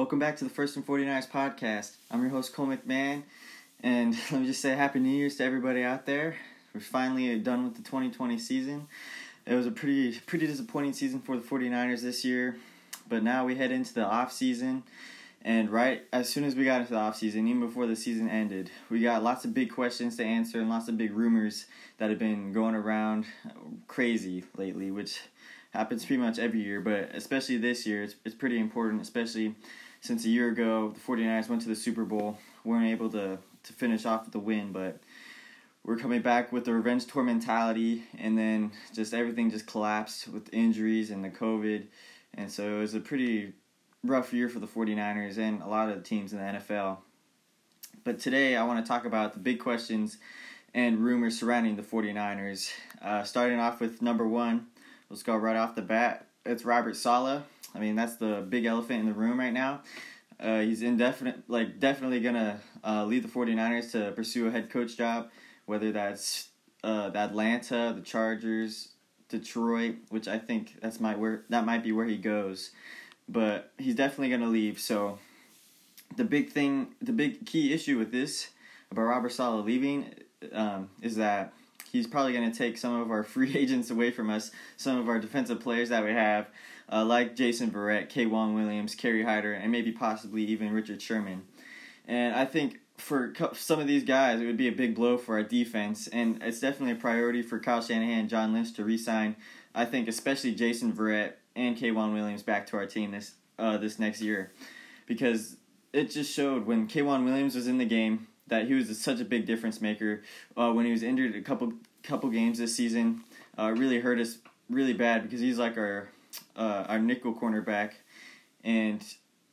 Welcome back to the First and 49ers podcast. I'm your host, Cole McMahon, and let me just say Happy New Year's to everybody out there. We're finally done with the 2020 season. It was a pretty pretty disappointing season for the 49ers this year, but now we head into the off season. And right as soon as we got into the off season, even before the season ended, we got lots of big questions to answer and lots of big rumors that have been going around crazy lately, which happens pretty much every year, but especially this year, it's, it's pretty important, especially since a year ago the 49ers went to the Super Bowl, weren't able to, to finish off with the win, but we're coming back with the revenge tour mentality, and then just everything just collapsed with injuries and the COVID, and so it was a pretty rough year for the 49ers and a lot of the teams in the NFL. But today I want to talk about the big questions and rumors surrounding the 49ers. Uh, starting off with number one, let's go right off the bat. It's Robert Saleh. I mean, that's the big elephant in the room right now. Uh, he's indefinite, like definitely gonna uh, lead the 49ers to pursue a head coach job, whether that's uh, the Atlanta, the Chargers, Detroit, which I think that's my where that might be where he goes but he's definitely to leave. So the big thing, the big key issue with this about Robert Saleh leaving um, is that he's probably to take some of our free agents away from us, some of our defensive players that we have, uh, like Jason Verrett, K'Waun Williams, Kerry Hyder, and maybe possibly even Richard Sherman. And I think for some of these guys, it would be a big blow for our defense, and it's definitely a priority for Kyle Shanahan and John Lynch to re-sign. I think especially Jason Verrett and K'Waun Williams back to our team this uh, this next year, because it just showed when K'Waun Williams was in the game that he was such a big difference maker. Uh, when he was injured a couple couple games this season, uh, really hurt us really bad because he's like our uh, our nickel cornerback, and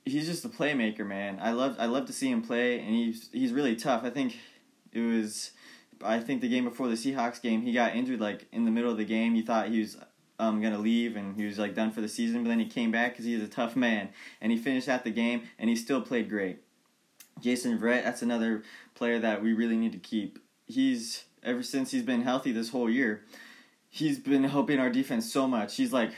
he's just a playmaker, man. I love I love to see him play, and he's he's really tough. I think it was. I think the game before the Seahawks game, he got injured like in the middle of the game. You thought he was um, gonna leave and he was like done for the season, but then he came back because he's a tough man and he finished out the game and he still played great. Jason Verrett, that's another player that we really need to keep. He's ever since he's been healthy this whole year, he's been helping our defense so much. He's like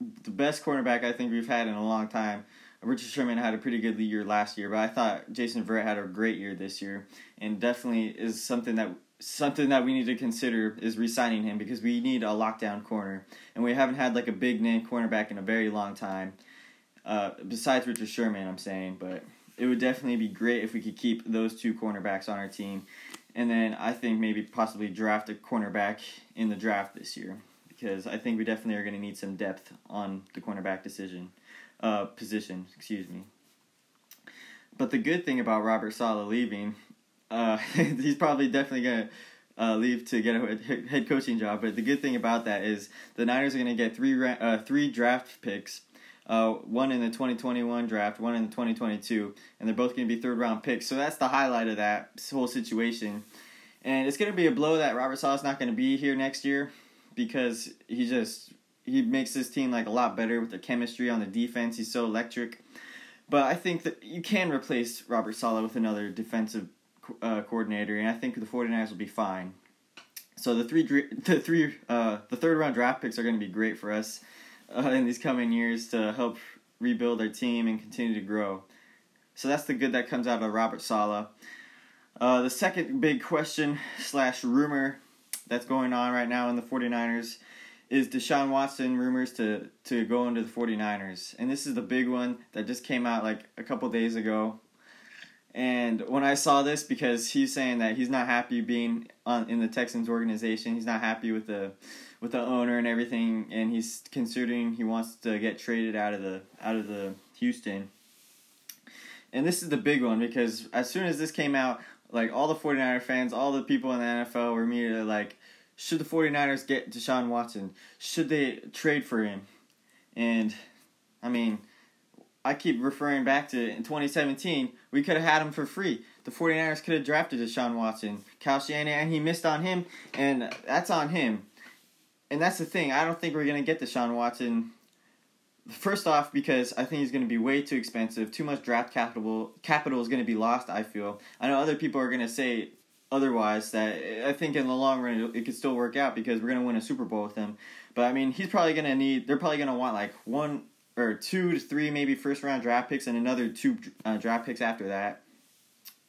the best cornerback I think we've had in a long time. Richard Sherman had a pretty good year last year, but I thought Jason Verrett had a great year this year, and definitely is something that something that we need to consider is re-signing him because we need a lockdown corner, and we haven't had like a big name cornerback in a very long time. Uh, besides Richard Sherman, I'm saying, but it would definitely be great if we could keep those two cornerbacks on our team, and then I think maybe possibly draft a cornerback in the draft this year because I think we definitely are going to need some depth on the cornerback decision, uh, position. Excuse me. But the good thing about Robert Saleh leaving uh, he's probably definitely gonna uh, leave to get a head coaching job. But the good thing about that is the Niners are gonna get three uh, three draft picks. Uh, one in the 2021 draft, one in the 2022, and they're both going to be third round picks. So that's the highlight of that whole situation. And it's going to be a blow that Robert Saleh's not going to be here next year because he just he makes this team like a lot better with the chemistry on the defense. He's so electric. But I think that you can replace Robert Saleh with another defensive uh, coordinator, and I think the 49ers will be fine. So the three the three uh, the third round draft picks are going to be great for us uh, in these coming years to help rebuild our team and continue to grow. So that's the good that comes out of Robert Saleh. Uh, the second big question slash rumor that's going on right now in the 49ers is Deshaun Watson rumors to, to go into the 49ers. And this is the big one that just came out like a couple days ago. And when I saw this, because he's saying that he's not happy being on in the Texans organization, he's not happy with the with the owner and everything, and he's considering he wants to get traded out of the out of the Houston. And this is the big one because as soon as this came out, like all the 49er fans, all the people in the NFL were immediately like, should the 49ers get Deshaun Watson? Should they trade for him? And I mean, I keep referring back to in 2017, we could have had him for free. The 49ers could have drafted Deshaun Watson. Kyle Shanahan, he missed on him, and that's on him. And that's the thing. I don't think we're going to get Deshaun Watson. First off, because I think he's going to be way too expensive. Too much draft capital capital is going to be lost, I feel. I know other people are going to say otherwise that I think in the long run it could still work out because we're to win a Super Bowl with him. But I mean, he's probably to need, they're probably to want like one or two to three maybe first round draft picks and another two uh, draft picks after that.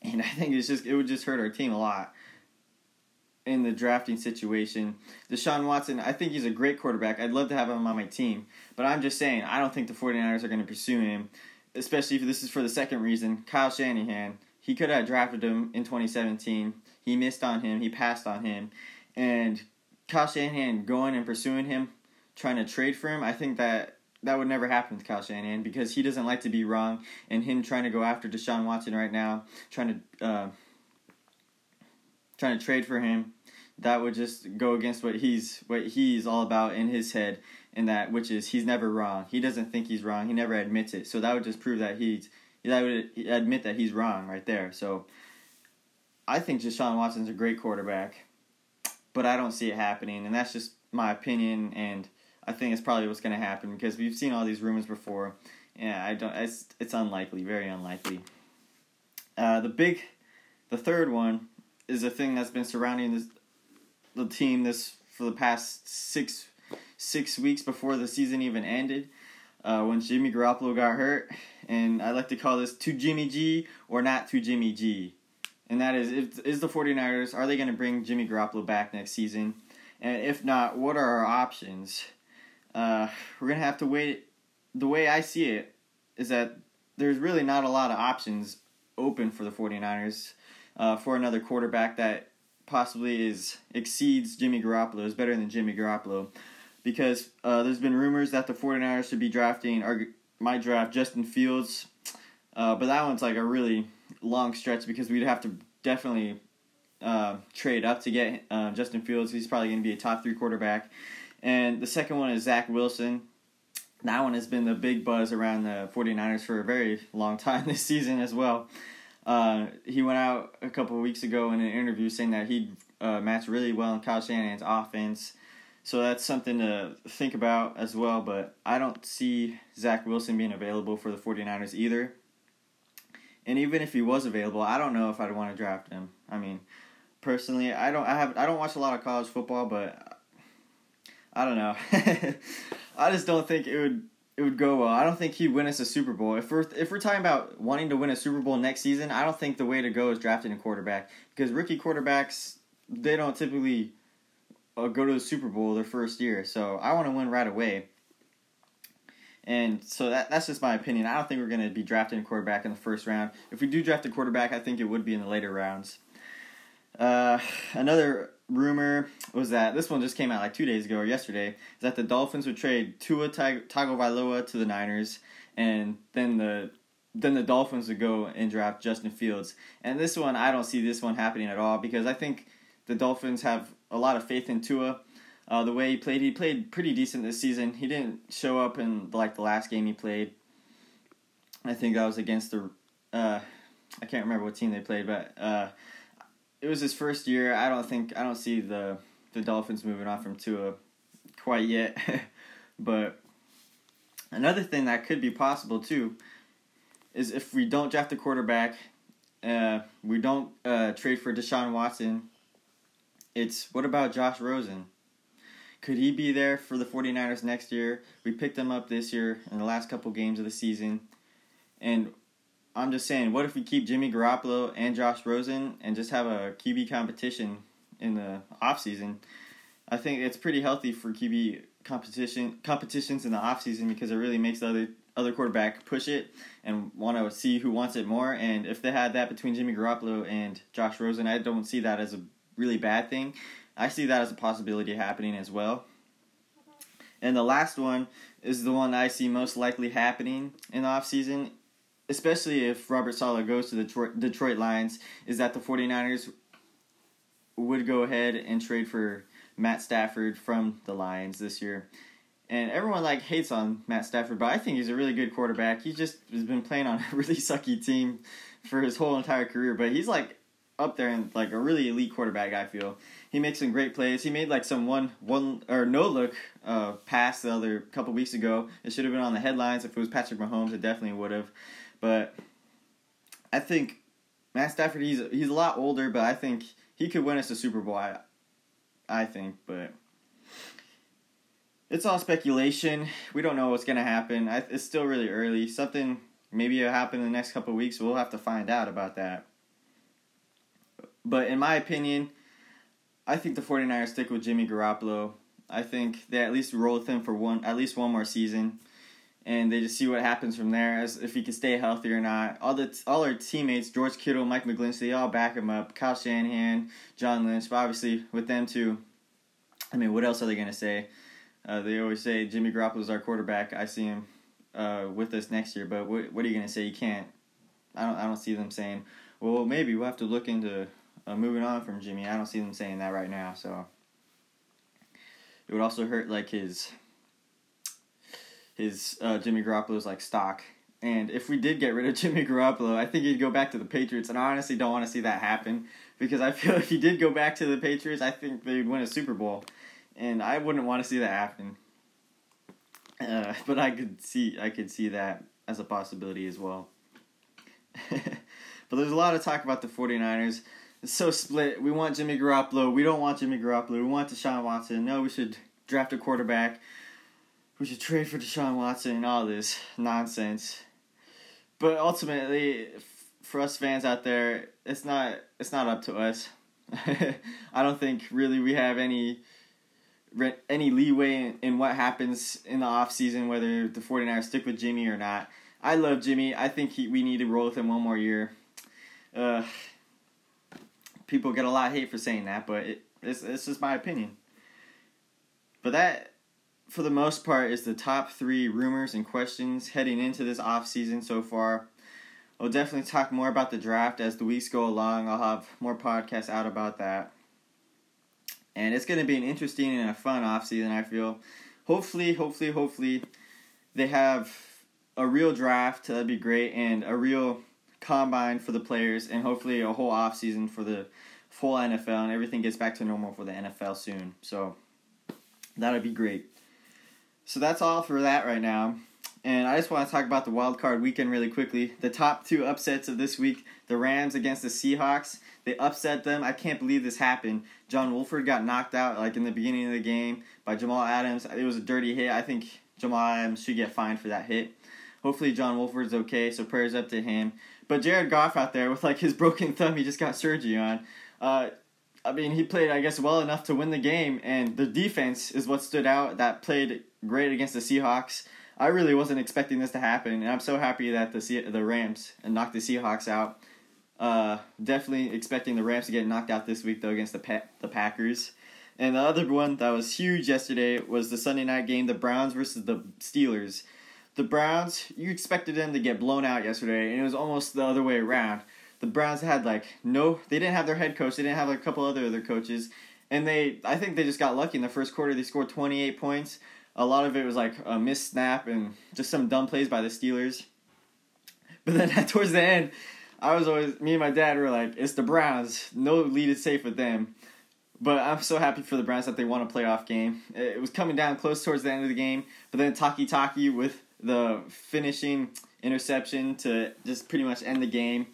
And I think it's just it would just hurt our team a lot in the drafting situation. Deshaun Watson, I think he's a great quarterback. I'd love to have him on my team, but I'm just saying I don't think the 49ers are going to pursue him, especially if this is for the second reason. Kyle Shanahan, he could have drafted him in 2017. He missed on him, he passed on him, and Kyle Shanahan going and pursuing him, trying to trade for him, I think that that would never happen with Kyle Shanahan because he doesn't like to be wrong, and him trying to go after Deshaun Watson right now, trying to uh, trying to trade for him, that would just go against what he's what he's all about in his head, and that which is he's never wrong. He doesn't think he's wrong. He never admits it. So that would just prove that he's that would admit that he's wrong right there. So I think Deshaun Watson's a great quarterback, but I don't see it happening, and that's just my opinion and I think it's probably what's going to happen because we've seen all these rumors before. Yeah, I don't. It's it's unlikely, very unlikely. Uh, the big, the third one is a thing that's been surrounding this, the team this for the past six six weeks before the season even ended. Uh, when Jimmy Garoppolo got hurt, and I like to call this to Jimmy G or not to Jimmy G. And that is, is the 49ers, are they going to bring Jimmy Garoppolo back next season? And if not, what are our options? uh, we're gonna have to wait. The way I see it is that there's really not a lot of options open for the 49ers uh, for another quarterback that possibly is exceeds Jimmy Garoppolo, is better than Jimmy Garoppolo. Because uh, there's been rumors that the 49ers should be drafting our my draft Justin Fields, uh, but that one's like a really long stretch because we'd have to definitely uh, trade up to get uh, Justin Fields. He's probably going to be a top three quarterback. And the second one is Zach Wilson. That one has been the big buzz around the 49ers for a very long time this season as well. Uh, he went out a couple of weeks ago in an interview saying that he'd uh, match really well in Kyle Shanahan's offense. So that's something to think about as well. But I don't see Zach Wilson being available for the 49ers either. And even if he was available, I don't know if I'd want to draft him. I mean, personally, I don't I have I don't watch a lot of college football, but I don't know. I just don't think it would it would go well. I don't think he'd win us a Super Bowl. If we're if we're talking about wanting to win a Super Bowl next season, I don't think the way to go is drafting a quarterback because rookie quarterbacks they don't typically uh, go to the Super Bowl their first year. So I want to win right away. And so that that's just my opinion. I don't think we're going to be drafting a quarterback in the first round. If we do draft a quarterback, I think it would be in the later rounds. Uh, another rumor was that this one just came out like two days ago or yesterday is that the Dolphins would trade Tua Tagovailoa to the Niners, and then the then the Dolphins would go and draft Justin Fields. And this one, I don't see this one happening at all because I think the Dolphins have a lot of faith in Tua. Uh, the way he played, he played pretty decent this season. He didn't show up in like the last game he played. I think that was against the. Uh, I can't remember what team they played, but uh, it was his first year. I don't think I don't see the the Dolphins moving on from Tua quite yet. but another thing that could be possible too is if we don't draft a quarterback, uh, we don't uh, trade for Deshaun Watson. It's what about Josh Rosen? Could he be there for the 49ers next year? We picked him up this year in the last couple games of the season. And I'm just saying, what if we keep Jimmy Garoppolo and Josh Rosen and just have a QB competition in the offseason? I think it's pretty healthy for QB competition competitions in the offseason because it really makes the other other quarterback push it and want to see who wants it more. And if they had that between Jimmy Garoppolo and Josh Rosen, I don't see that as a really bad thing. I see that as a possibility happening as well. And the last one is the one I see most likely happening in the offseason especially if Robert Saleh goes to the Detroit, Detroit Lions, is that the 49ers would go ahead and trade for Matt Stafford from the Lions this year. And everyone like hates on Matt Stafford, but I think he's a really good quarterback. He just has been playing on a really sucky team for his whole entire career, but he's like up there and like a really elite quarterback. I feel he makes some great plays. He made like some one one or no look uh, pass the other couple weeks ago. It should have been on the headlines. If it was Patrick Mahomes, it definitely would have. But I think Matt Stafford he's he's a lot older, but I think he could win us a Super Bowl. I, I think, but it's all speculation. We don't know what's gonna happen. I, it's still really early. Something maybe it'll happen in the next couple weeks. We'll have to find out about that. But in my opinion, I think the 49ers stick with Jimmy Garoppolo. I think they at least roll with him for one at least one more season. And they just see what happens from there, as if he can stay healthy or not. All the all our teammates, George Kittle, Mike McGlinchey, they all back him up. Kyle Shanahan, John Lynch, but obviously with them too. I mean, what else are they gonna say? Uh, they always say Jimmy Garoppolo is our quarterback. I see him uh, with us next year, but what what are you gonna say? You can't. I don't I don't see them saying, well, maybe we'll have to look into uh, moving on from Jimmy. I don't see them saying that right now. So it would also hurt like his his uh, Jimmy Garoppolo's like stock. And if we did get rid of Jimmy Garoppolo, I think he'd go back to the Patriots. And I honestly don't want to see that happen because I feel if he did go back to the Patriots, I think they'd win a Super Bowl, and I wouldn't want to see that happen. Uh, but I could see I could see that as a possibility as well. but there's a lot of talk about the 49ers. So split. We want Jimmy Garoppolo. We don't want Jimmy Garoppolo. We want Deshaun Watson. No, we should draft a quarterback. We should trade for Deshaun Watson and all this nonsense. But ultimately, for us fans out there, it's not it's not up to us. I don't think really we have any any leeway in, in what happens in the off season, whether the 49ers stick with Jimmy or not. I love Jimmy. I think he, we need to roll with him one more year. Uh, people get a lot of hate for saying that, but it, it's, it's just my opinion. But that, for the most part, is the top three rumors and questions heading into this off season so far. I'll definitely talk more about the draft as the weeks go along. I'll have more podcasts out about that. And it's going to be an interesting and a fun off season. I feel. Hopefully, hopefully, hopefully, they have a real draft. That'd be great, and a real combine for the players, and hopefully a whole off season for the full NFL, and everything gets back to normal for the NFL soon. So that'd be great. So that's all for that right now. And I just want to talk about the wild card weekend really quickly. The top two upsets of this week the Rams against the Seahawks. They upset them. I can't believe this happened. John Wolford got knocked out like in the beginning of the game by Jamal Adams. It was a dirty hit. I think Jamal Adams should get fined for that hit. Hopefully John Wolford's okay, so prayers up to him. But Jared Goff out there with like his broken thumb, he just got surgery on. Uh, I mean, he played, I guess, well enough to win the game, and the defense is what stood out. That played great against the Seahawks. I really wasn't expecting this to happen, and I'm so happy that the the Rams knocked the Seahawks out. Uh, definitely expecting the Rams to get knocked out this week though against the pa- the Packers. And the other one that was huge yesterday was the Sunday night game, the Browns versus the Steelers. The Browns, you expected them to get blown out yesterday, and it was almost the other way around. The Browns had like no, they didn't have their head coach, they didn't have a couple other other coaches, and they, I think they just got lucky in the first quarter. They scored 28 points. A lot of it was like a missed snap and just some dumb plays by the Steelers. But then towards the end, I was always me and my dad were like, it's the Browns. No lead is safe with them. But I'm so happy for the Browns that they won a playoff game. It was coming down close towards the end of the game, but then Takitaki with the finishing interception to just pretty much end the game,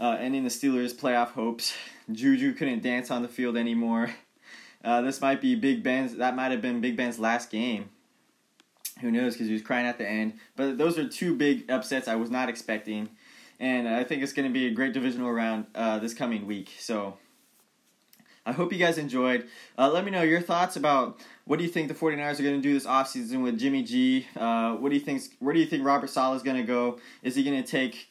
uh, ending the Steelers' playoff hopes. Juju couldn't dance on the field anymore. Uh, this might be Big Ben's. That might have been Big Ben's last game. Who knows? Because he was crying at the end. But those are two big upsets I was not expecting and I think it's going to be a great divisional round uh, this coming week. So I hope you guys enjoyed. Uh, let me know your thoughts about what do you think the 49ers are going to do this offseason with Jimmy G? Uh, what do you think? Where do you think Robert Saleh is going to go? Is he going to take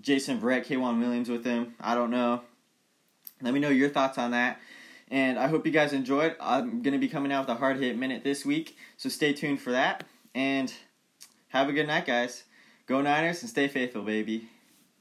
Jason Verrett, K'Waun Williams with him? I don't know. Let me know your thoughts on that. And I hope you guys enjoyed. I'm going to be coming out with a hard hit minute this week, so stay tuned for that. And have a good night, guys. Go Niners and stay faithful, baby.